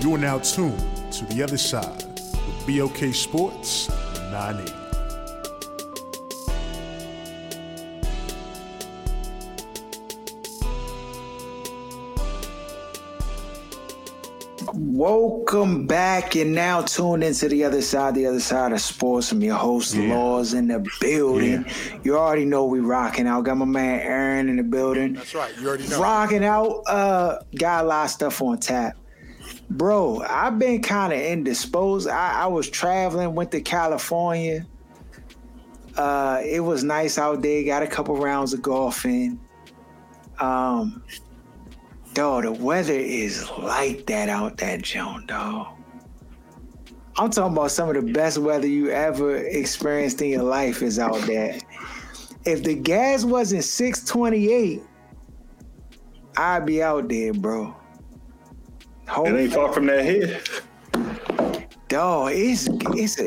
You are now tuned to the other side with BOK Sports 980. Welcome back. and now tuned into the other side, the other side of sports. I'm your host, yeah. Laws in the building. Yeah. You already know we rocking out. Got my man Aaron in the building. That's right. You already know. Rocking out. Uh, got a lot of stuff on tap. Bro, I've been kind of indisposed. I, I was traveling, went to California. Uh, it was nice out there. Got a couple rounds of golf in. Um, dog, the weather is like that out that Joan, dog. I'm talking about some of the best weather you ever experienced in your life is out there. If the gas wasn't 628, I'd be out there, bro. It ain't far from that head. Dog, it's it's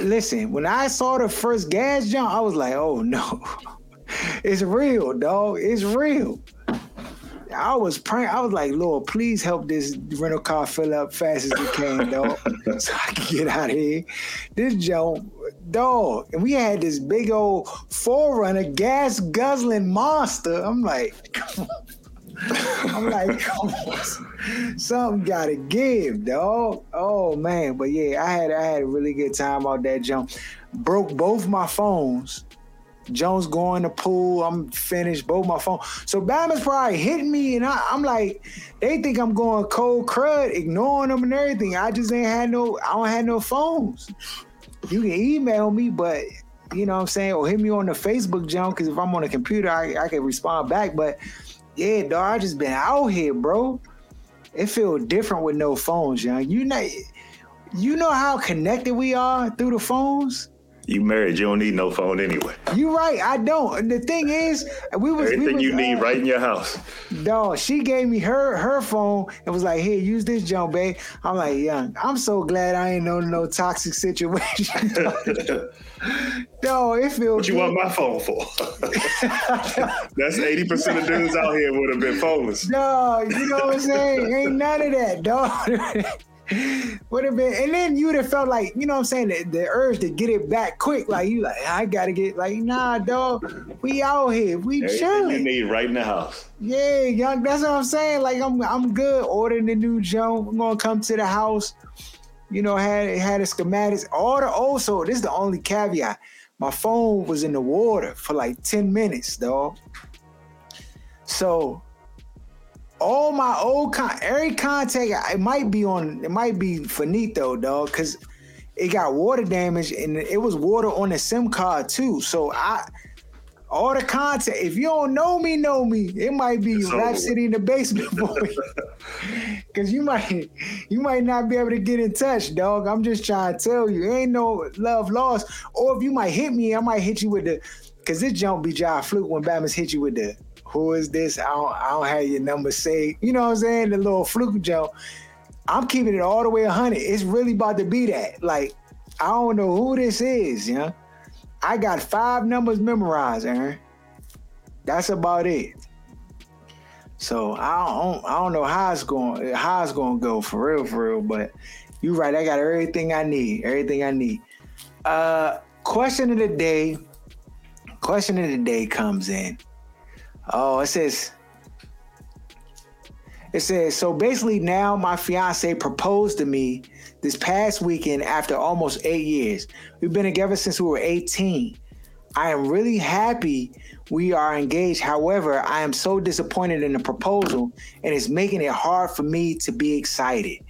listen. When I saw the first gas jump, I was like, "Oh no, it's real, dog. It's real." I was praying. I was like, "Lord, please help this rental car fill up fast as it can, dog, so I can get out of here." This jump, dog, and we had this big old 4Runner gas guzzling monster. I'm like, come on. I'm like, something gotta give, dog. Oh man, but yeah, I had I had a really good time out that jump. Broke both my phones. Jones going to pool. I'm finished. Both my phone. So Bama's probably hitting me, and I, am like, they think I'm going cold crud, ignoring them and everything. I just ain't had no. I don't have no phones. You can email me, but you know what I'm saying, or hit me on the Facebook, John, because if I'm on a computer, I, I can respond back. But yeah, dog, I just been out here, bro. It feel different with no phones, young. You know, you know how connected we are through the phones. You married, you don't need no phone anyway. You right, I don't. The thing is, we was everything we was, you need uh, right in your house. Dog, she gave me her her phone and was like, "Here, use this, jump, babe." I'm like, "Young, I'm so glad I ain't know no toxic situation." no, it feels. What you good. want my phone for? That's eighty percent of dudes out here would have been phoneless. No, you know what I'm saying? Ain't none of that, dog would have been, and then you'd have felt like, you know what I'm saying, the, the, urge to get it back quick. Like you like, I gotta get like, nah, dog, we out here, we Everything chilling. You need right in the house. Yeah, young, that's what I'm saying. Like I'm I'm good. Ordering the new jump. I'm gonna come to the house. You know, had had a schematics. All the also, this is the only caveat. My phone was in the water for like 10 minutes, dog. So all my old con every contact it might be on it might be finito dog because it got water damage and it was water on the sim card too. So i all the contact if you don't know me know me. It might be rap city in the basement for because you might you might not be able to get in touch dog. I'm just trying to tell you ain't no love lost. Or if you might hit me i might hit you with the because this jump be Jai Fluke when Bama's hit you with the who is this? I don't, I don't have your number saved. You know what I'm saying? The little fluke joke. I'm keeping it all the way 100. It's really about to be that. Like, I don't know who this is, you know? I got five numbers memorized, Aaron. That's about it. So I don't, I don't know how it's going, how it's going to go for real, for real. But you're right. I got everything I need. Everything I need. Uh, question of the day. Question of the day comes in. Oh, it says it says so basically now my fiance proposed to me this past weekend after almost eight years. We've been together since we were 18. I am really happy we are engaged. However, I am so disappointed in the proposal and it's making it hard for me to be excited.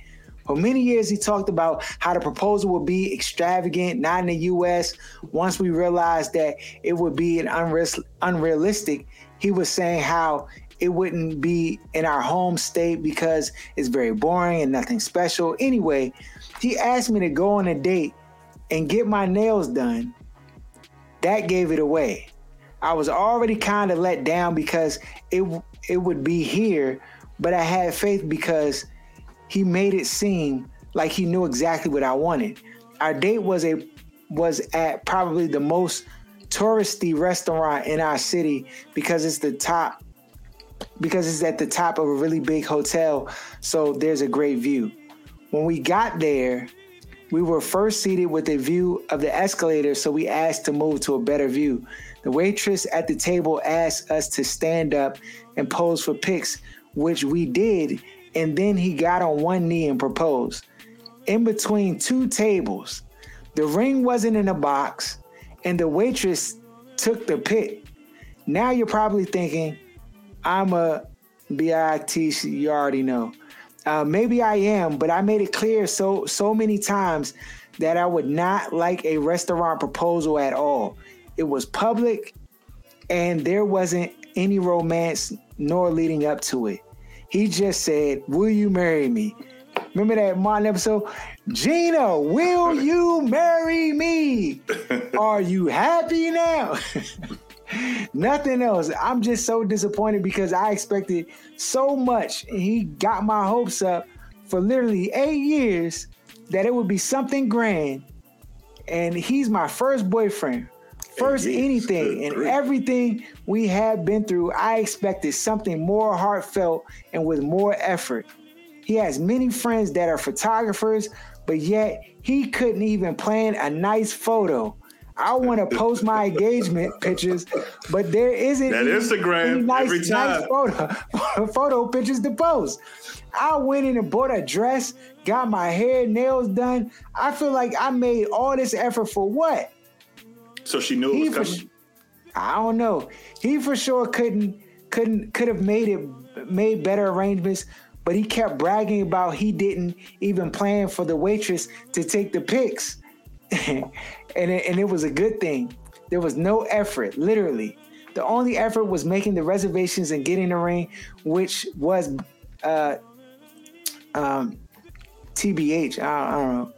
For many years, he talked about how the proposal would be extravagant, not in the US. Once we realized that it would be an unreal- unrealistic, he was saying how it wouldn't be in our home state because it's very boring and nothing special. Anyway, he asked me to go on a date and get my nails done. That gave it away. I was already kind of let down because it it would be here, but I had faith because he made it seem like he knew exactly what I wanted. Our date was a was at probably the most touristy restaurant in our city because it's the top because it's at the top of a really big hotel, so there's a great view. When we got there, we were first seated with a view of the escalator, so we asked to move to a better view. The waitress at the table asked us to stand up and pose for pics, which we did, and then he got on one knee and proposed. In between two tables, the ring wasn't in a box, and the waitress took the pic. Now you're probably thinking, I'm a BIT, you already know. Uh, maybe I am, but I made it clear so so many times that I would not like a restaurant proposal at all. It was public, and there wasn't any romance nor leading up to it. He just said, "Will you marry me?" Remember that Martin episode? Gina, will you marry me? Are you happy now? Nothing else. I'm just so disappointed because I expected so much. He got my hopes up for literally eight years that it would be something grand. And he's my first boyfriend, first anything, and everything we have been through. I expected something more heartfelt and with more effort. He has many friends that are photographers, but yet he couldn't even plan a nice photo. I want to post my engagement pictures, but there isn't that Instagram nice, every time. Nice photo, photo pictures to post. I went in and bought a dress, got my hair, nails done. I feel like I made all this effort for what? So she knew it was coming. For, I don't know. He for sure couldn't couldn't could have made it made better arrangements, but he kept bragging about he didn't even plan for the waitress to take the pics. and it, and it was a good thing. There was no effort, literally. The only effort was making the reservations and getting the ring, which was uh, um, TBH. I, don't know.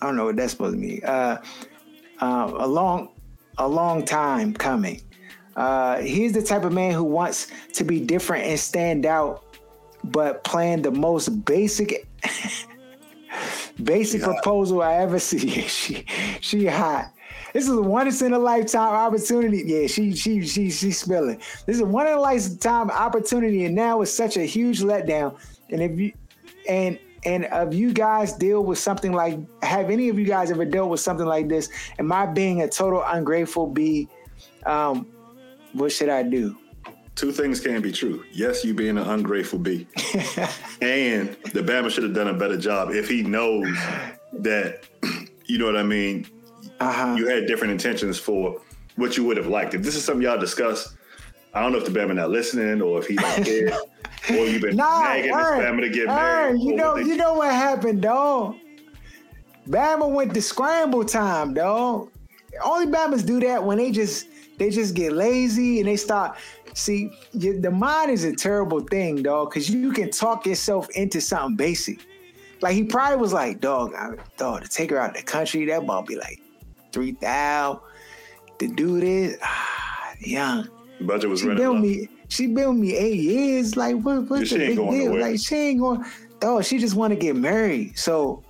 I don't know what that's supposed to mean. Uh, uh, a long, a long time coming. Uh, he's the type of man who wants to be different and stand out, but playing the most basic Basic proposal I ever see. she she hot. This is a once in a lifetime opportunity. Yeah, she she she she's spilling. This is a one in a lifetime opportunity, and now it's such a huge letdown. And if you and and of you guys deal with something like have any of you guys ever dealt with something like this? Am I being a total ungrateful Be Um, what should I do? Two things can be true. Yes, you being an ungrateful bee, and the Bama should have done a better job if he knows that. You know what I mean? Uh-huh. You had different intentions for what you would have liked. If this is something y'all discuss, I don't know if the Bama not listening or if he don't care, or you've been nah, nagging this Bama to get married. You know, you know what happened, dog. Bama went to scramble time, dog. Only Bamas do that when they just they just get lazy and they start See, you, the mind is a terrible thing, dog, because you can talk yourself into something basic. Like he probably was like, dog, I, dog, to take her out of the country, that ball be like three thousand. To do this, ah, young. Budget was she running. Me, she been me eight years. Like, what, what's the big deal? Like, she ain't going. Dog, she just want to get married. So,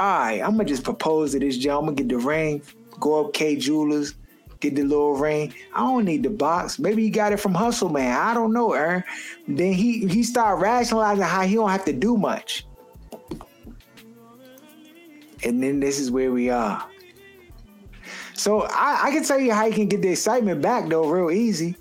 all right, I'm gonna just propose to this job. I'm gonna get the ring, go up Kay Jewelers, get the little ring. I don't need the box. Maybe he got it from Hustle Man. I don't know, Aaron. Then he he started rationalizing how he don't have to do much. And then this is where we are. So I, I can tell you how you can get the excitement back though, real easy.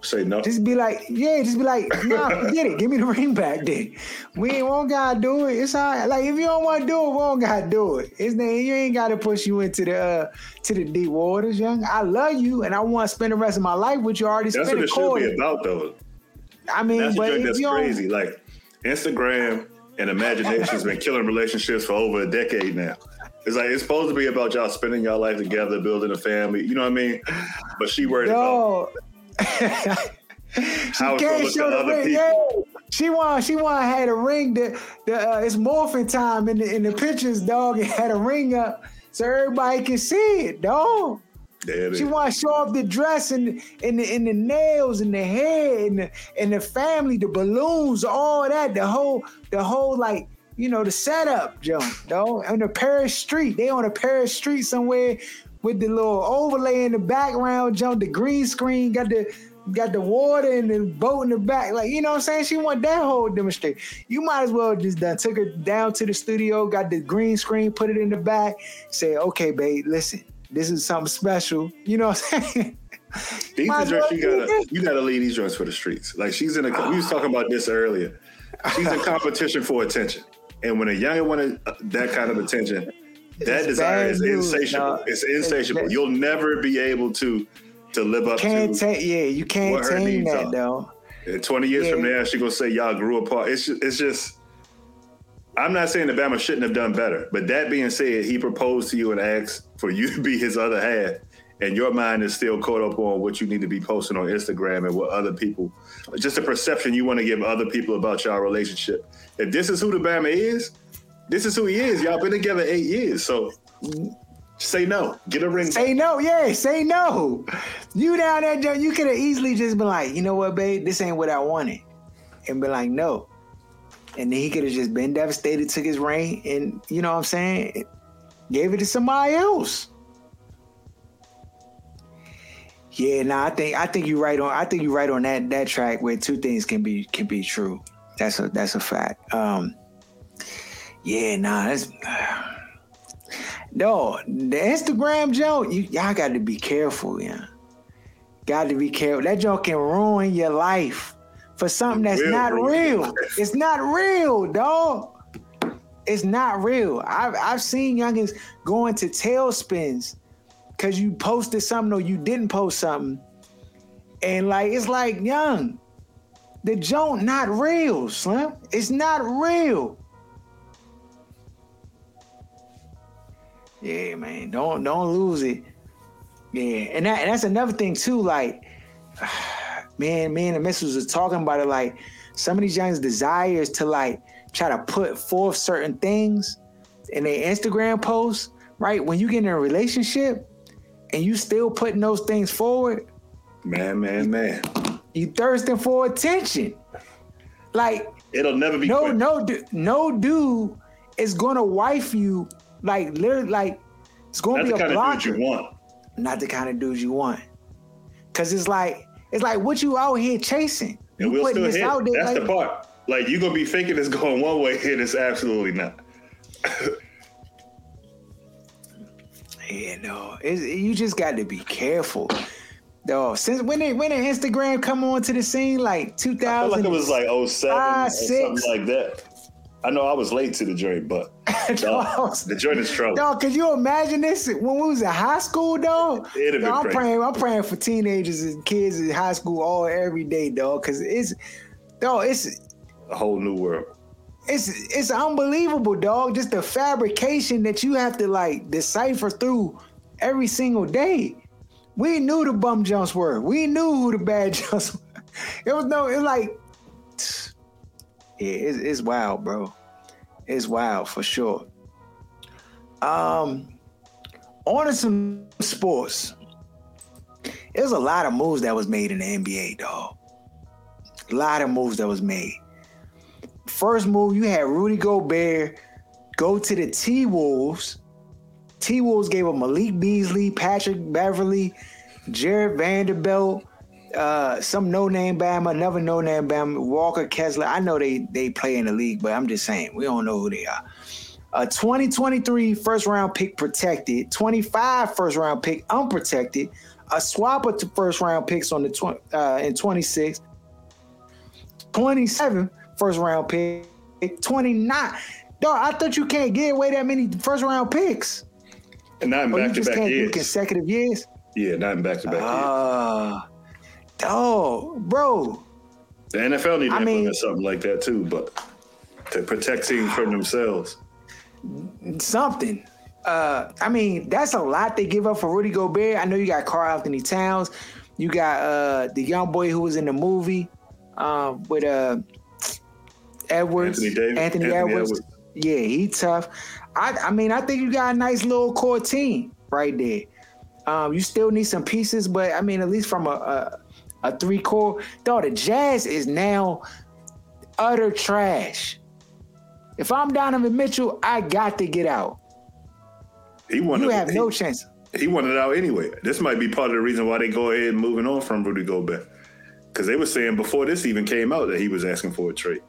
Say no. Just be like, yeah, just be like, nah, get it. Give me the ring back then. We ain't won't gotta do it. It's all right. Like if you don't want to do it, we don't gotta do it. It's not, you ain't gotta push you into the uh, to the deep waters, young. I love you and I want to spend the rest of my life with you. Already that's what it should be about though. I mean, that's but that's crazy. Like Instagram and imagination's been killing relationships for over a decade now. It's like it's supposed to be about y'all spending y'all life together, building a family. You know what I mean? But she worried no. about how can't show the ring. Yeah. She want she want had a ring that the uh, it's morphing time in the in the pictures, dog. It had a ring up so everybody can see it, dog. There she want to show off the dress and and the, and the nails and the hair and the, and the family, the balloons, all that, the whole the whole like you know the setup, Joe. Though on the Paris street, they on a Paris street somewhere with the little overlay in the background, Joe. The green screen got the got the water and the boat in the back. Like, you know what I'm saying? She want that whole demonstration. You might as well just done took her down to the studio, got the green screen, put it in the back, say, okay, babe, listen, this is something special. You know what I'm saying? These well you gotta you gotta leave these joints for the streets. Like she's in a we was talking about this earlier. She's in competition for attention. And when a young wanted uh, that kind of attention, that desire is insatiable. No, it's insatiable. It's, You'll never be able to to live up can't to. Take, yeah, you can't tame that are. though. And Twenty years yeah. from now, she gonna say y'all grew apart. It's just, it's just. I'm not saying that Bama shouldn't have done better, but that being said, he proposed to you and asked for you to be his other half, and your mind is still caught up on what you need to be posting on Instagram and what other people, just a perception you want to give other people about your relationship. If this is who the Bama is, this is who he is. Y'all been together eight years, so Say no. Get a ring. Say no. Yeah, say no. You down there, you could have easily just been like, you know what, babe, this ain't what I wanted. And be like, no. And then he could have just been devastated, took his ring, and you know what I'm saying? Gave it to somebody else. Yeah, nah, I think I think you're right on I think you're right on that that track where two things can be can be true. That's a that's a fact. Um yeah, nah, that's no, the Instagram joke, you y'all got to be careful, yeah. Got to be careful. That joke can ruin your life for something that's real, not real. It's not real, dog. It's not real. I've I've seen youngins going to tailspins because you posted something or you didn't post something, and like it's like young, the joke not real, Slim. It's not real. Yeah, man. Don't don't lose it. Yeah, and that and that's another thing too. Like, man, me and the missus was talking about it. Like, some of these youngs' desires to like try to put forth certain things in their Instagram posts. Right when you get in a relationship and you still putting those things forward. Man, man, man. You thirsting for attention. Like it'll never be no, quick. no, no dude is gonna wife you like literally, like it's going to be a blocker. you want. Not the kind of dude you want. Cause it's like it's like what you out here chasing. And you we'll still hit. That's like, the part. Like you gonna be thinking it's going one way, and it's absolutely not. yeah, no, it's, you just got to be careful. Though since when did when did Instagram come onto the scene? Like 2000. I like it was like 07 or something like that. I know I was late to the joint, but dog, the joint is trouble. Dog, could you imagine this when we was in high school, dog? It'd dog, I'm praying. I'm praying for teenagers and kids in high school all every day, dog. Because it's, dog, it's a whole new world. It's it's unbelievable, dog. Just the fabrication that you have to like decipher through every single day. We knew the bum jumps were. We knew who the bad jumps were. It was no. It was like yeah, it's, it's wild, bro. It's wild for sure. Um, on to some sports. There's a lot of moves that was made in the NBA, dog. A lot of moves that was made. First move, you had Rudy Gobert go to the T Wolves. T Wolves gave him Malik Beasley, Patrick Beverley, Jarred Vanderbilt, uh, some no name Bama, another no name Bama, Walker Kessler. I know they they play in the league, but I'm just saying we don't know who they are. A 2023 first round pick protected, 25 first round pick unprotected, a swap of first round picks on the tw- uh, in 26, 27 first round pick, 29. Dog, I thought you can't get away that many first round picks. And not in back to back years. consecutive years. Yeah, not in back to back years. Oh, bro. The NFL need to I implement mean, something like that too, but to protect teams from themselves. Something. Uh, I mean, that's a lot they give up for Rudy Gobert. I know you got Karl-Anthony Towns. You got uh, the young boy who was in the movie um, with uh, Edwards. Anthony, Davis, Anthony, Anthony Edwards. Edwards. Yeah, he tough. I, I mean, I think you got a nice little core team right there. Um, you still need some pieces, but I mean, at least from a, a, a three core, though the Jazz is now utter trash. If I'm Donovan Mitchell, I got to get out. He wanted. You have he, no chance. He wanted out anyway. This might be part of the reason why they go ahead and moving on from Rudy Gobert, because they were saying before this even came out that he was asking for a trade.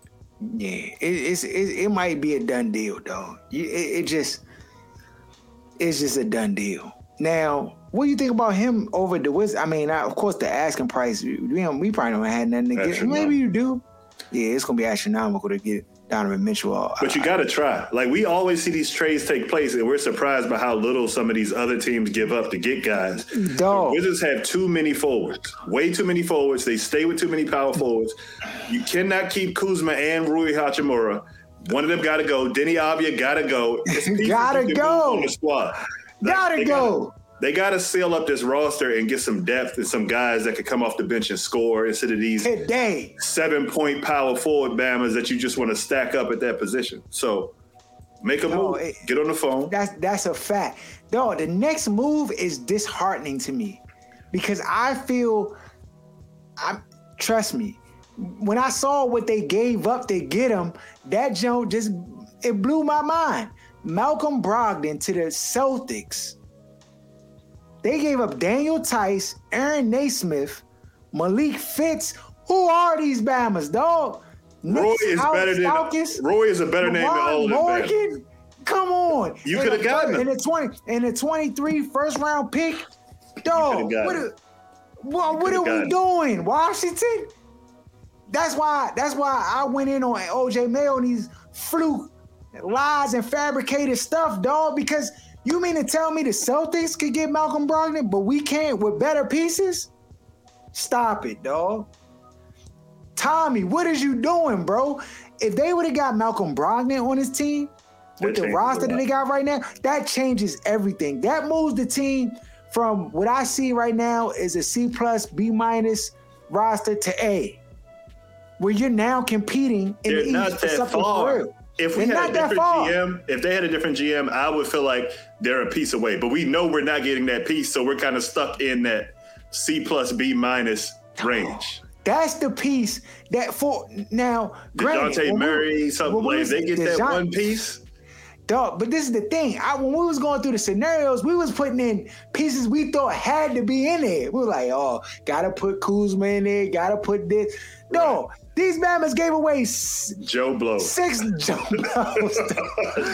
Yeah, it, it's it, it might be a done deal, though. It, it just it's just a done deal. Now, what do you think about him over the Wiz? I mean, of course, the asking price we, we probably don't have nothing to get. Maybe you do. Yeah, it's gonna be astronomical to get Donovan Mitchell. Uh, but you got to try. Like we always see these trades take place, and we're surprised by how little some of these other teams give up to get guys. Dog. Wizards have too many forwards, way too many forwards. They stay with too many power forwards. You cannot keep Kuzma and Rui Hachimura. One of them got to go. Deni Avdija got to go. gotta go. On the squad. Gotta go. They got to seal up this roster and get some depth and some guys that could come off the bench and score instead of these Today. seven point power forward bammers that you just want to stack up at that position. So make a no, move. It, get on the phone. That's that's a fact. No, the next move is disheartening to me because I feel I'm trust me. When I saw what they gave up to get him, that joke just it blew my mind. Malcolm Brogdon to the Celtics they gave up Daniel Theis, Aaron Nesmith, Malik Fitts. Who are these Bamas, dog? Roy is better than Roy is a better name than all of them. Morgan? Come on. You could have gotten him. In the 20 in the 23 first round pick. Dog, what, a, what, what are we him. doing? Washington? That's why that's why I went in on OJ Mayo and these fluke lies and fabricated stuff, dog, because you mean to tell me the Celtics could get Malcolm Brogdon, but we can't with better pieces? Stop it, dog. Tommy, what is you doing, bro? If they would have got Malcolm Brogdon on his team with that the roster that they got right now, that changes everything. That moves the team from what I see right now is a C plus, B minus roster to A, where you're now competing in They're the East for something far. real if we had a different GM, if they had a different GM, I would feel like they're a piece away. But we know we're not getting that piece, so we're kind of stuck in that C plus B minus oh, range. That's the piece that for now. Dejounte Murray, something like they get that one piece. Dog, but this is the thing. I, when we was going through the scenarios, we was putting in pieces we thought had to be in there. We were like, oh, gotta put Kuzma in there, gotta put this. No, right. These Bama's gave away s- Joe Blow. Six Joe Blows.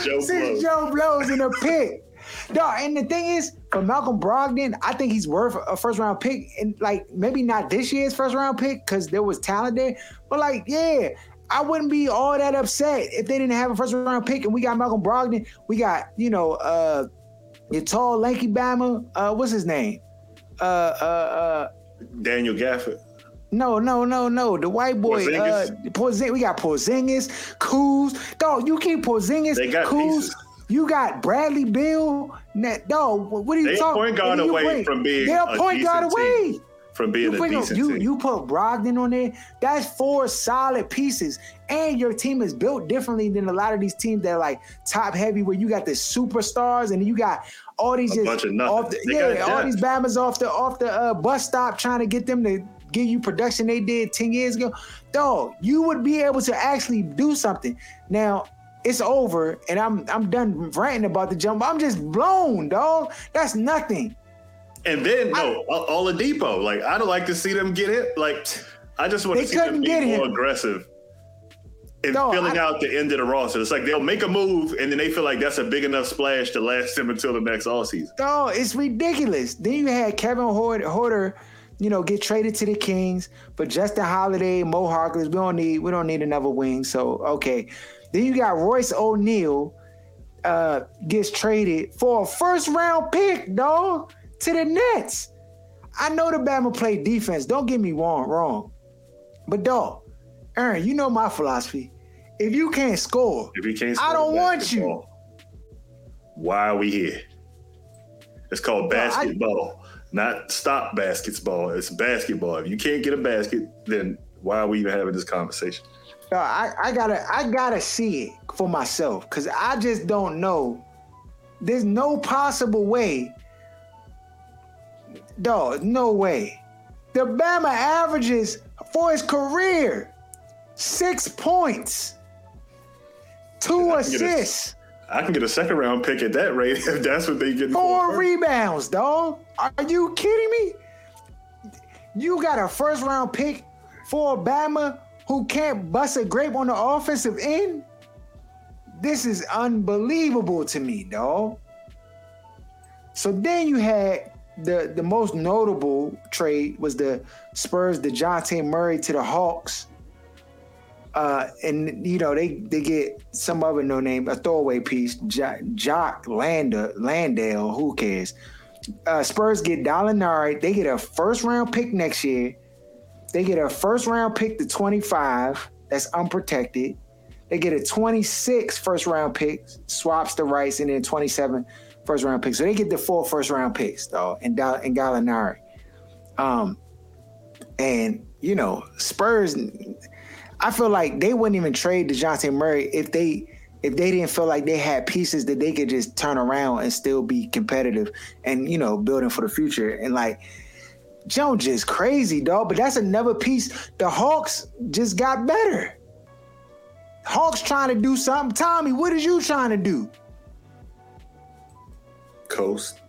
Joe six Blow. Joe Blows in a pick. No, and the thing is, for Malcolm Brogdon, I think he's worth a first round pick. And like maybe not this year's first round pick because there was talent there. But like, yeah, I wouldn't be all that upset if they didn't have a first round pick and we got Malcolm Brogdon. We got, you know, uh your tall, lanky Bama. Uh, what's his name? Uh uh uh Daniel Gafford. No, no, no, no. The white boy, Porzingis. uh, Porzingis, we got Porzingis, Kuz. Dog, you keep Porzingis, they got Kuz. Pieces. You got Bradley Beal. Net, Dog, what are you talking they talking? Point guard away from being They're a point guard away. Team from being you a decent you, team. You put Brogdon on there. That's four solid pieces, and your team is built differently than a lot of these teams that are like top heavy, where you got the superstars and you got all these a just off the, yeah, all these bammers off the off the uh, bus stop trying to get them to give you production they did 10 years ago, dog, you would be able to actually do something. Now, it's over and I'm I'm done ranting about the jump. I'm just blown, dog. That's nothing. And then no, all the depot. Like I don't like to see them get it. Like I just want to see them be more him. aggressive in no, filling I, out the end of the roster. It's like they'll make a move and then they feel like that's a big enough splash to last them until the next all season. No, it's ridiculous. Then you had Kevin Huerter you know, get traded to the Kings. But Justin Holiday, Mo Harkless, we don't need we don't need another wing. So okay. Then you got Royce O'Neale uh, gets traded for a first round pick, dog, to the Nets. I know the Bama play defense. Don't get me wrong, wrong. But dog, Aaron, you know my philosophy. if you can't score, if you can't, I don't want you. Why are we here? It's called basketball, I, not stop basketball. It's basketball. If you can't get a basket, then why are we even having this conversation? I, I gotta I gotta see it for myself because I just don't know. There's no possible way. Dog, no way. The Bama averages for his career six points, two assists. I can get a second round pick at that rate if that's what they get. Four rebounds, dog. Are you kidding me? You got a first round pick for Bama who can't bust a grape on the offensive end? This is unbelievable to me, dog. So then you had the the most notable trade was the Spurs, the Dejounte Murray to the Hawks. Uh, and you know they they get some other no name a throwaway piece, Jock Landa Landale. Who cares? Uh, Spurs get Gallinari. They get a first round pick next year. They get a first round pick to 25 that's unprotected. They get a 26 first round pick, swaps the rights, and then 27 first round picks. So they get the four first round picks, though, and and Gallinari. Um, and you know, Spurs. I feel like they wouldn't even trade Dejounte Murray if they if they didn't feel like they had pieces that they could just turn around and still be competitive and you know building for the future. And like Jones is crazy, dog. But that's another piece. The Hawks just got better. Hawks trying to do something. Tommy, what is you trying to do? Coast.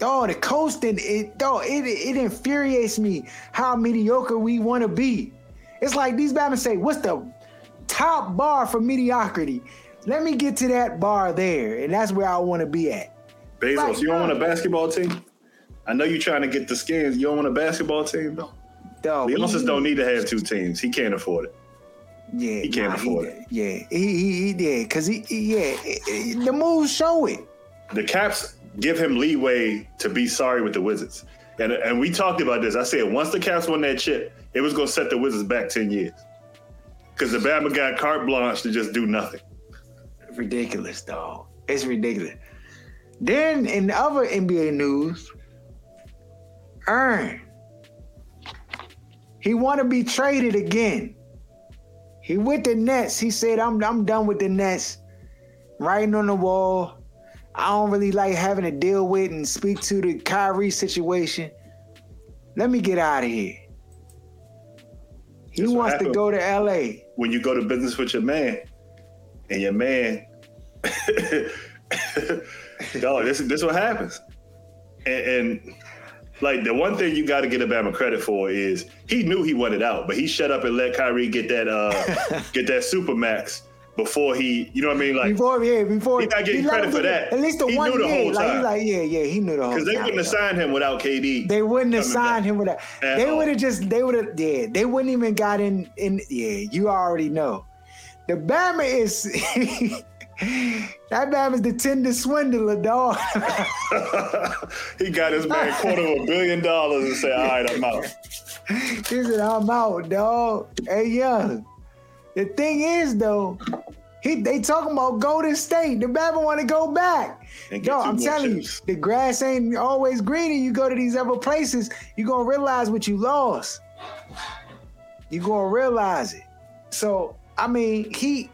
Oh, the coasting, it dog, it, it infuriates me how mediocre we want to be. It's like these Batman say, what's the top bar for mediocrity? Let me get to that bar there, and that's where I want to be at. Bezos, like, you don't want a basketball team? I know you're trying to get the skins. You don't want a basketball team though. No, Leonsis don't need to have two teams. He can't afford it. Yeah, he can't nah, afford he, it. Yeah, he he, he did because he, he, yeah the moves show it. The Caps give him leeway to be sorry with the Wizards, and and we talked about this. I said once the Caps won that chip, it was going to set the Wizards back ten years because the Bama got carte blanche to just do nothing. Ridiculous, dog. It's ridiculous. Then in other NBA news, earn. He want to be traded again. He with the Nets. He said, "I'm I'm done with the Nets." Writing on the wall. I don't really like having to deal with and speak to the Kyrie situation. Let me get out of here. He wants to go to LA. When you go to business with your man, and your man, dog, this this what happens. and, and like the one thing you got to get Alabama credit for is he knew he wanted out, but he shut up and let Kyrie get that uh get that super max before he, you know what I mean? Like before, yeah, before he not getting he credit for that. At least the he one knew the year, whole like, time. like yeah, yeah, he knew the whole because they wouldn't have signed him without KD. They wouldn't have signed him without. They would have just, they would have, yeah, they wouldn't even got in. In yeah, you already know. The Bama is that man is the tender swindler, dog. he got his man quarter of a billion dollars and said, all right, I'm out. he said, I'm out, dog. Hey, young. The thing is, though, he they talking about Golden State. The Bama want to go back. Yo, I'm telling chips. you, the grass ain't always green, and you go to these other places, you're gonna realize what you lost. You're gonna realize it. So, I mean, he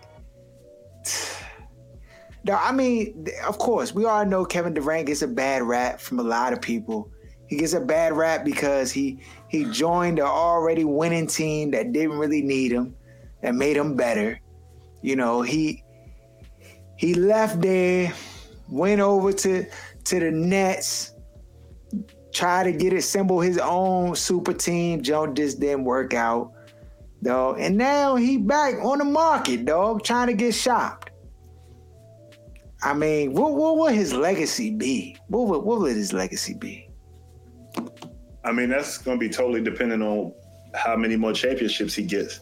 now, I mean, of course, we all know Kevin Durant gets a bad rap from a lot of people. He gets a bad rap because he he joined an already winning team that didn't really need him, that made him better. You know, he he left there, went over to to the Nets, tried to get assemble his own super team. Joe just didn't work out, though. And now he back on the market, dog, trying to get shopped. I mean, what, what will his legacy be? What will, what will his legacy be? I mean, that's going to be totally dependent on how many more championships he gets.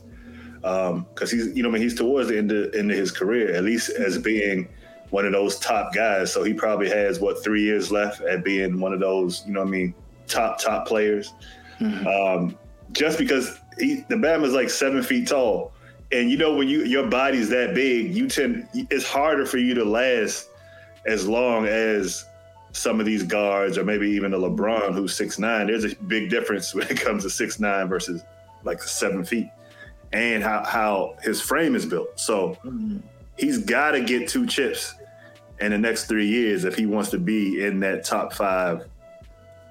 Because um, he's, you know, I mean, he's towards the end of, end of his career, at least as being one of those top guys. So he probably has what three years left at being one of those, you know, I mean, top top players. Mm-hmm. Um, just because he, the Bama is like seven feet tall, And you know when you your body's that big, you tend it's harder for you to last as long as some of these guards or maybe even a LeBron who's six nine. There's a big difference when it comes to six nine versus like seven feet, and how how his frame is built. So mm-hmm. he's got to get two chips in the next three years if he wants to be in that top five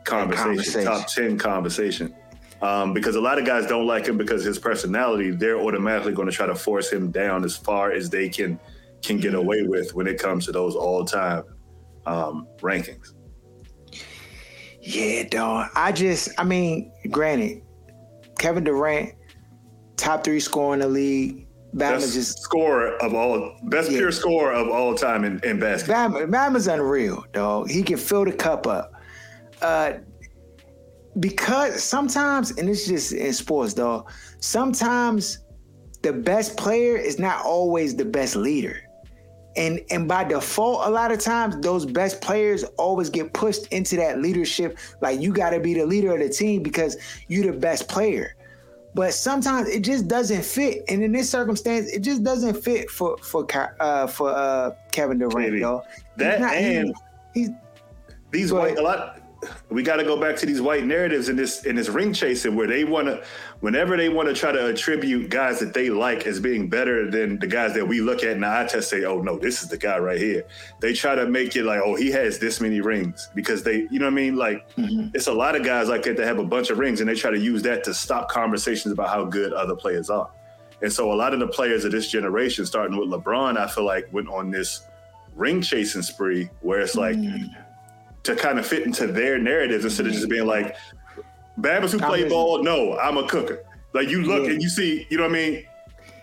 conversation, conversation. top ten conversation. Um, because a lot of guys don't like him because his personality. They're automatically going to try to force him down as far as they can can get mm-hmm. away with when it comes to those all time um, rankings. Yeah, dog. I just, I mean, granted, Kevin Durant, top three scorer in the league. Bama's best just scorer of all, best yeah. pure scorer of all time in, in basketball. Bama, Bama's unreal, dog. He can fill the cup up. Uh, because sometimes, and it's just in sports, dog. Sometimes the best player is not always the best leader and and by default a lot of times those best players always get pushed into that leadership like you got to be the leader of the team because you're the best player but sometimes it just doesn't fit. And in this circumstance it just doesn't fit for for uh for uh Kevin Durant yo that not, and he, he's these white a lot we got to go back to these white narratives in this in this ring chasing where they want to whenever they want to try to attribute guys that they like as being better than the guys that we look at and I test say oh no this is the guy right here. They try to make it like oh he has this many rings because they you know what I mean? Like mm-hmm. it's a lot of guys like that that have a bunch of rings and they try to use that to stop conversations about how good other players are. And so a lot of the players of this generation starting with LeBron I feel like went on this ring chasing spree where it's like mm-hmm to kind of fit into their narratives instead of just being like, Babas who play ball, no, I'm a cooker. Like you look yeah. and you see, you know what I mean?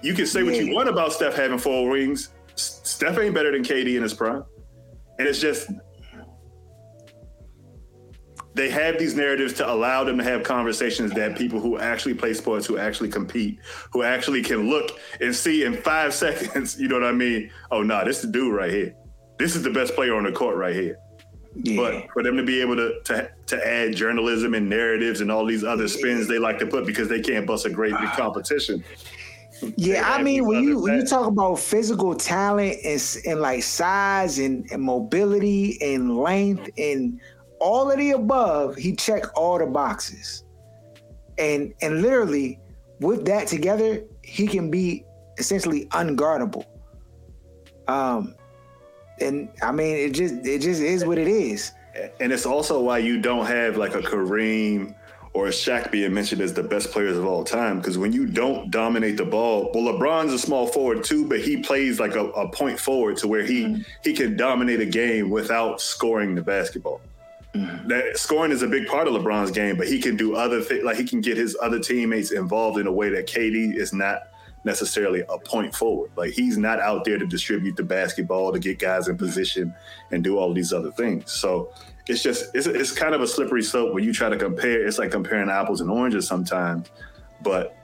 You can say yeah. what you want about Steph having four rings. Steph ain't better than KD in his prime. And it's just they have these narratives to allow them to have conversations that people who actually play sports, who actually compete, who actually can look and see in five seconds, you know what I mean? Oh, no, nah, this is the dude right here. This is the best player on the court right here. Yeah. But for them to be able to, to to add journalism and narratives and all these other spins they like to put because they can't bust a great big competition. Yeah, I mean when you when you talk about physical talent and, and like size and, and mobility and length and all of the above, he checked all the boxes. And and literally with that together, he can be essentially unguardable. Um and I mean, it just it just is what it is. And it's also why you don't have like a Kareem or a Shaq being mentioned as the best players of all time. Because when you don't dominate the ball, well, LeBron's a small forward too, but he plays like a, a point forward to where he mm-hmm. he can dominate a game without scoring the basketball. Mm-hmm. That scoring is a big part of LeBron's game, but he can do other things. Like he can get his other teammates involved in a way that KD is not necessarily a point forward. Like he's not out there to distribute the basketball to get guys in position and do all these other things. So it's just it's, it's kind of a slippery slope when you try to compare. It's like comparing apples and oranges sometimes, but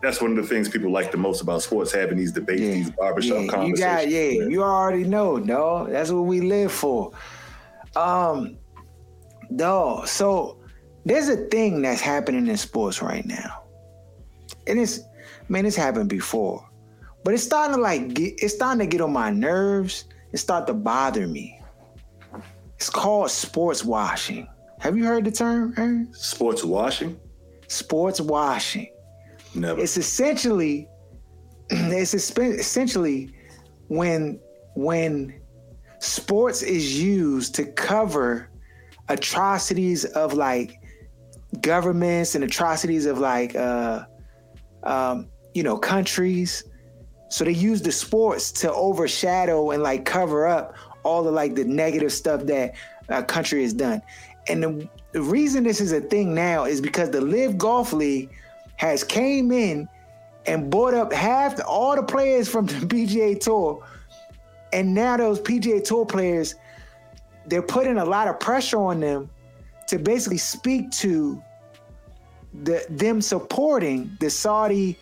that's one of the things people like the most about sports having these debates, yeah. these barbershop yeah, conversations. You got, yeah, you already know, dog. That's what we live for. Um, dog. So there's a thing that's happening in sports right now, and it's man, this happened before. But it's starting to like get it's starting to get on my nerves. It start to bother me. It's called sports washing. Have you heard the term, Aaron? Sports washing? Sports washing. Never. It's essentially it's essentially when when sports is used to cover atrocities of like governments and atrocities of like uh um you know, countries. So they use the sports to overshadow and like cover up all the like the negative stuff that a country has done. And the, the reason this is a thing now is because the LIV Golf League has came in and bought up half the, all the players from the PGA Tour, and now those PGA Tour players, they're putting a lot of pressure on them to basically speak to the them supporting the Saudi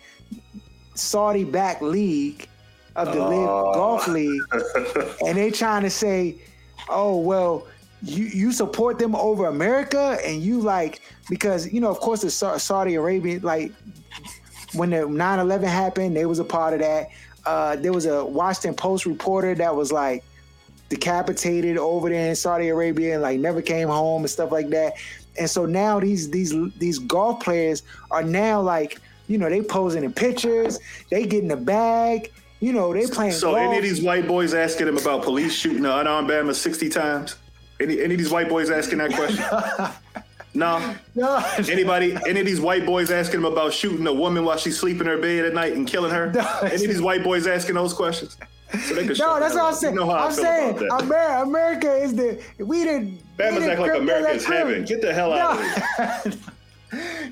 Saudi backed league of the LIV Golf League, and they trying to say, "Oh well, you you support them over America, and you like because you know, of course, the Saudi Arabian like when the 9-11 happened, they was a part of that. Uh, there was a Washington Post reporter that was like decapitated over there in Saudi Arabia and like never came home and stuff like that. And so now these these these golf players are now like, you know, they posing in pictures, they get in the bag, you know, they playing. So golf. any of these white boys asking him about police shooting an unarmed Bama 60 times? Any any of these white boys asking that question? No. No. Anybody, any of these white boys asking him about shooting a woman while she's sleeping in her bed at night and killing her? No. Any of these white boys asking those questions? So no, that's what I'm saying. You know I'm saying America, America is the we the Bama's act like America is heaven. Get the hell no. out of here.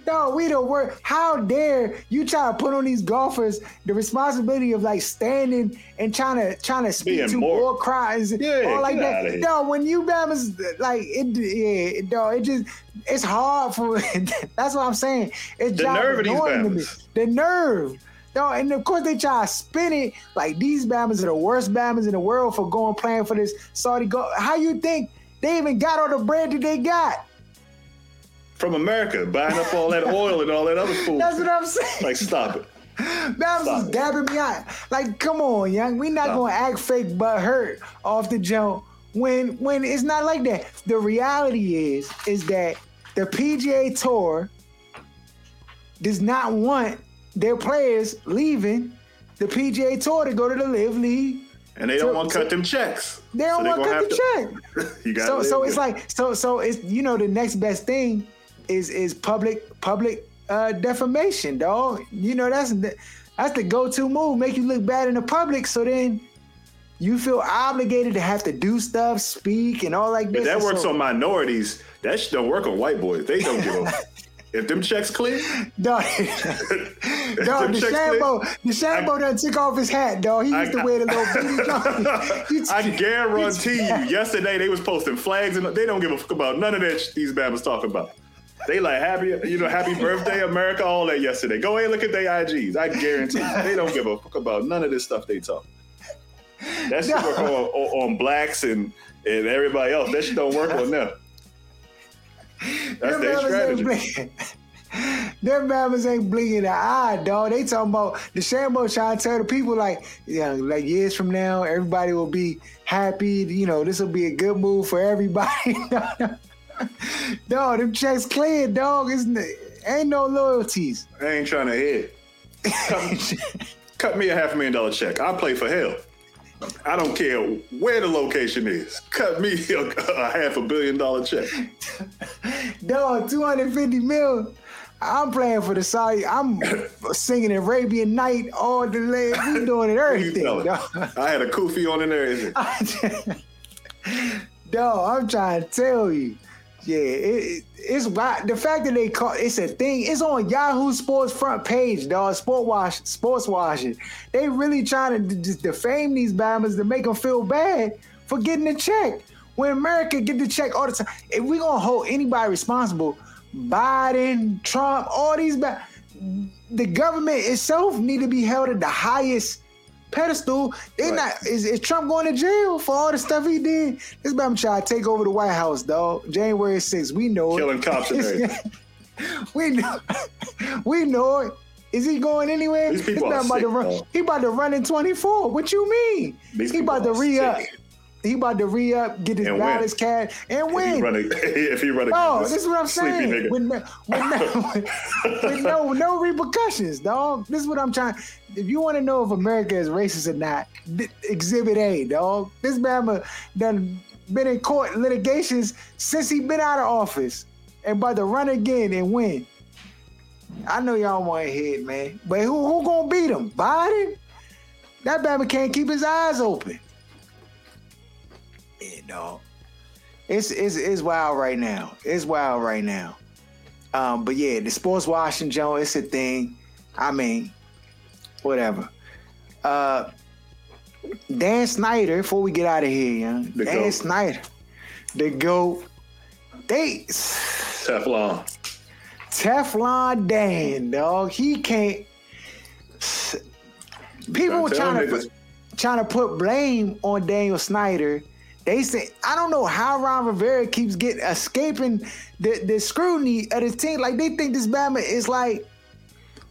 no, we don't work. How dare you try to put on these golfers the responsibility of like standing and trying to trying to speak Being to more, crimes yeah, all like that. No, when you Bama's like it, yeah, no, it just it's hard for. that's what I'm saying. It's the nerve of these Bama's. The nerve. No, and of course they try to spin it like these Bama's are the worst Bama's in the world for going playing for this Saudi go. How you think they even got all the bread that they got? From America, buying up all that oil and all that other food. That's what I'm saying. Like, stop it. That was dabbing me out. Like, come on, young. We not gonna act fake but hurt off the jump when when it's not like that. The reality is is that the PGA Tour does not want their players leaving the PGA Tour to go to the LIV League. And they don't want to cut them checks. They don't so want to cut the check. you got so so it's like so so it's you know the next best thing is is public public uh, defamation, dog. You know that's the, that's the go-to move. Make you look bad in the public, so then you feel obligated to have to do stuff, speak, and all like this. That works so, on minorities. That shit don't work on white boys. They don't give a. If them checks clear, dog, dog the Shambo, DeChambeau done took off his hat, dog. He used I, to wear the little beanie I guarantee you, yesterday they was posting flags and they don't give a fuck about none of that sh- these babas talking about. They like happy, you know, happy birthday, America, all that yesterday. Go ahead, look at their IGs. I guarantee you, they don't give a fuck about none of this stuff they talk. That shit no. work on, on, blacks and, and everybody else. That shit don't work on them. That's their strategy. Them mamas ain't blinking the eye, dog. They talking about DeChambeau trying to tell the people like, yeah, like years from now, everybody will be happy. You know, this will be a good move for everybody. dog, them checks clear, dog. Isn't it? Ain't no loyalties. I ain't trying to hit. Cut, cut me a half million dollar check. I'll play for hell. I don't care where the location is. Cut me a, a half a billion dollar check. dog, 250 mil. I'm playing for the Saudi. I'm singing Arabian Night all the way. We doing it everything. I had a kufi on in there. dog, I'm trying to tell you. Yeah, it, it's the fact that they call it's a thing. It's on Yahoo Sports front page, dog. Sport wash, sports washing. They really trying to just defame these Bama's to make them feel bad for getting the check. When America get the check all the time, if we gonna hold anybody responsible, Biden, Trump, all these, the government itself need to be held at the highest pedestal. They right. not is, is Trump going to jail for all the stuff he did? This man trying to take over the White House, dog. January 6th. We know it. Killing it. cops and everything. we know we know it. Is he going anywhere? These people are about sick, to run. He about to run in 24. What you mean? These he about to re up. He about to re up, get his balance cash, and win. If he run, if he run oh, this is what I'm saying. With no, with, no, with no, no repercussions, dog. This is what I'm trying. If you want to know if America is racist or not, Exhibit A, dog. This Bama done been in court litigations since he been out of office, and about to run again and win. I know y'all want to hit, man. But who who gonna beat him? Biden? That Bama can't keep his eyes open. Yeah, dog. It's it's it's wild right now. It's wild right now. Um, but yeah, the sports washing Joe, it's a thing. I mean, whatever. Uh, Dan Snyder, before we get out of here, young. The Dan goat. Snyder, the GOAT. They Teflon. Teflon Dan, dog. He can't. People were trying to put, trying to put blame on Daniel Snyder they say I don't know how Ron Rivera keeps getting escaping the, the scrutiny of the team. Like they think this Bama is like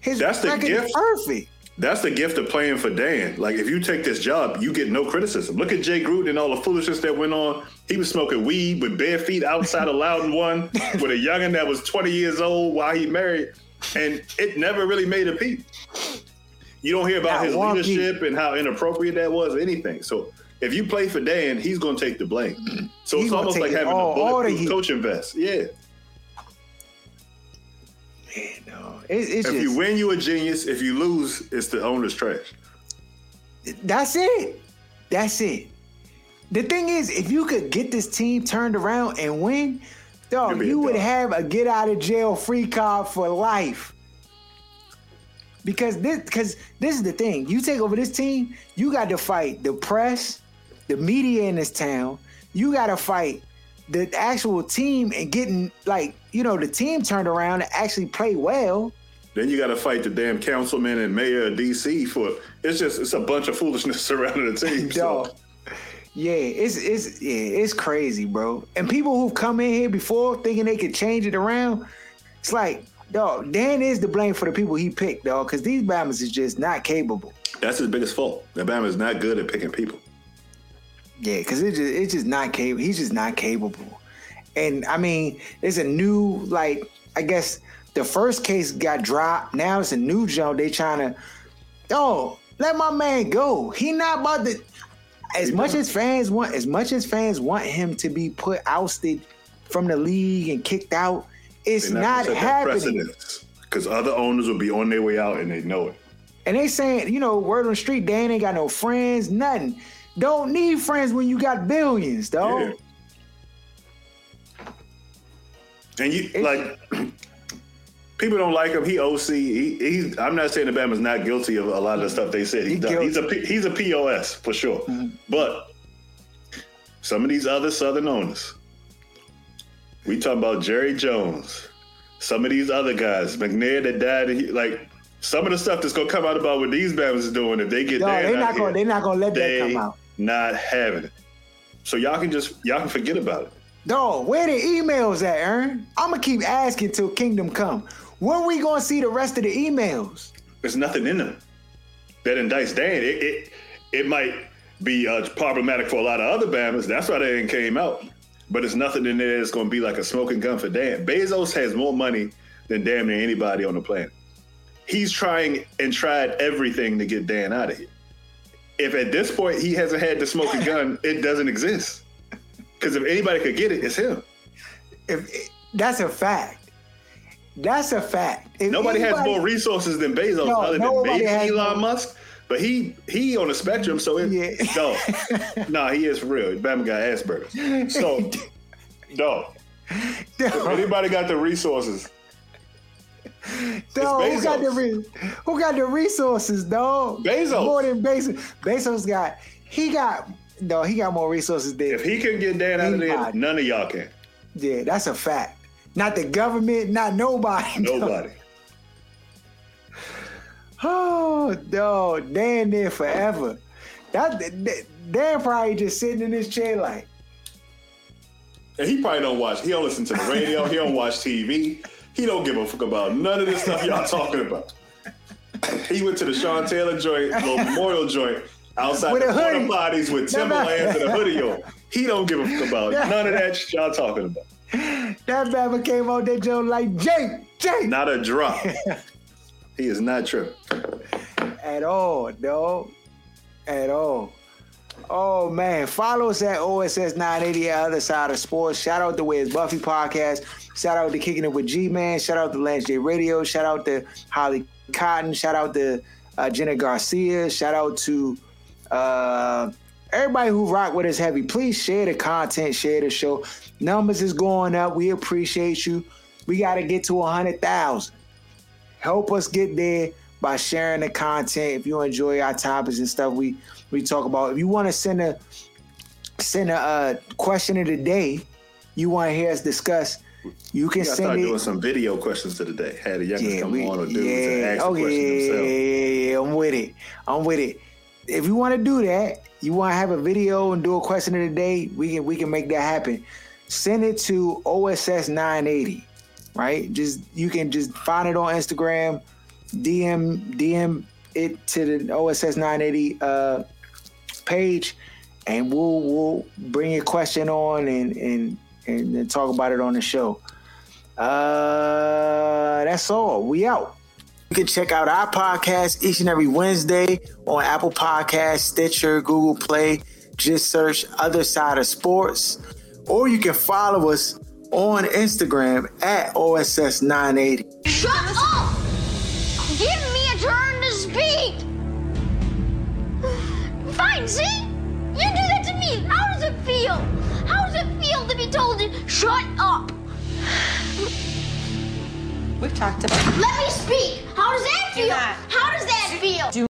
His That's the gift. perfect. That's the gift of playing for Dan. Like if you take this job, you get no criticism. Look at Jay Gruden and all the foolishness that went on. He was smoking weed with bare feet outside of Loudoun One with a youngin that was 20 years old while he married, and it never really made a peep. You don't hear about his leadership and how inappropriate that was, anything. So if you play for Dan, he's going to take the blame. So he's it's almost like having all, a bulletproof coaching vest. Yeah. Man, no. It, it's if just, you win, you a genius. If you lose, it's the owner's trash. That's it. That's it. The thing is, if you could get this team turned around and win, dog, you would have a get out of jail free card for life. Because this, because this is the thing. You take over this team, you got to fight the press, the media in this town. You got to fight the actual team and getting like you know the team turned around and actually play well. Then you got to fight the damn councilman and mayor of DC for it's just it's a bunch of foolishness surrounding the team. So. Yeah, it's it's yeah, it's crazy, bro. And people who've come in here before thinking they could change it around, it's like, dog, Dan is to blame for the people he picked, dog, because these Bama's is just not capable. That's his biggest fault. The Bama is not good at picking people. Yeah, because it's just it's just not capable. He's just not capable. And I mean, there's a new like I guess the first case got dropped. Now it's a new jump. They trying to, oh, let my man go. He not about to. As much as fans want, as much as fans want him to be put ousted from the league and kicked out, it's not, not happening. Because other owners will be on their way out and they know it. And they saying, you know, word on the street, Dan ain't got no friends, nothing. Don't need friends when you got billions, dog. Yeah. And you it's, like people don't like him. He OC. He, he's. I'm not saying the Bama's not guilty of a lot of the stuff they said he's done. He's a he's a POS for sure. Mm-hmm. But some of these other Southern owners, we talking about Jerry Jones, some of these other guys, McNair that died. He, like some of the stuff that's gonna come out about what these Bama's is doing if they get there. They're not gonna. They're not gonna let that come out. Not having it. So y'all can just y'all can forget about it. Dog, where the emails at, Aaron? I'm gonna keep asking till kingdom come. When we gonna see the rest of the emails? There's nothing in them that indicts Dan. It it, it might be uh, problematic for a lot of other Bama's. That's why they didn't came out. But it's nothing in there that's gonna be like a smoking gun for Dan. Bezos has more money than damn near anybody on the planet. He's trying and tried everything to get Dan out of here. If at this point he hasn't had the smoking gun, it doesn't exist. Because if anybody could get it, it's him. If that's a fact. That's a fact. If nobody anybody, has more resources than Bezos, no, other than maybe Elon. Musk. But he he on the spectrum, so it yeah. no, nah, he is real. Bama got Asperger's. So, no, If anybody got the resources, Dog, who got the re- who got the resources, dog? Bezos. More than Bezos. Bezos got he got no, he got more resources than. If he can get Dan out of there, none of y'all can. Yeah, that's a fact. Not the government, not nobody. Nobody. Oh no, Dan there forever. That, that Dan probably just sitting in his chair like. And he probably don't watch. He don't listen to the radio. he don't watch TV. He don't give a fuck about none of this stuff y'all talking about. He went to the Sean Taylor joint, little memorial joint, outside with the porta potties with Timberlands and a hoodie on. He don't give a fuck about none of that shit y'all talking about. That Bama came on that joint like Jake, Jake. Not a drop. he is not tripping At all, no. At all. Oh man, follow us at OSS 980 other side of sports. Shout out to Where's Buffy podcast. Shout out to Kicking It with G Man. Shout out to Lance J Radio. Shout out to Holly Cotton. Shout out to uh, Jenna Garcia. Shout out to uh, everybody who rock with us heavy, please share the content, share the show. Numbers is going up. We appreciate you. We got to get to a hundred thousand. Help us get there by sharing the content. If you enjoy our topics and stuff we we talk about, if you want to send a send a uh, question of the day, you want to hear us discuss. You can send start it. doing some video questions to the day. Had a young yeah, come we, on or do yeah, ask okay, the yeah, yeah, yeah, I'm with it. I'm with it if you want to do that, you want to have a video and do a question of the day, we can we can make that happen. Send it to OSS 980, right? Just you can just find it on Instagram DM DM it to the OSS 980 uh, page, and we'll we'll bring your question on and and and talk about it on the show. Uh, that's all. We out. You can check out our podcast each and every Wednesday on Apple Podcasts, Stitcher, Google Play. Just search Other Side of Sports. Or you can follow us on Instagram at OSS980. Shut up! Give me a turn to speak! Fine, see? You do that to me. How does it feel? How does it feel to be told to shut up? We've talked about. Let me speak. How does that feel? How does that feel?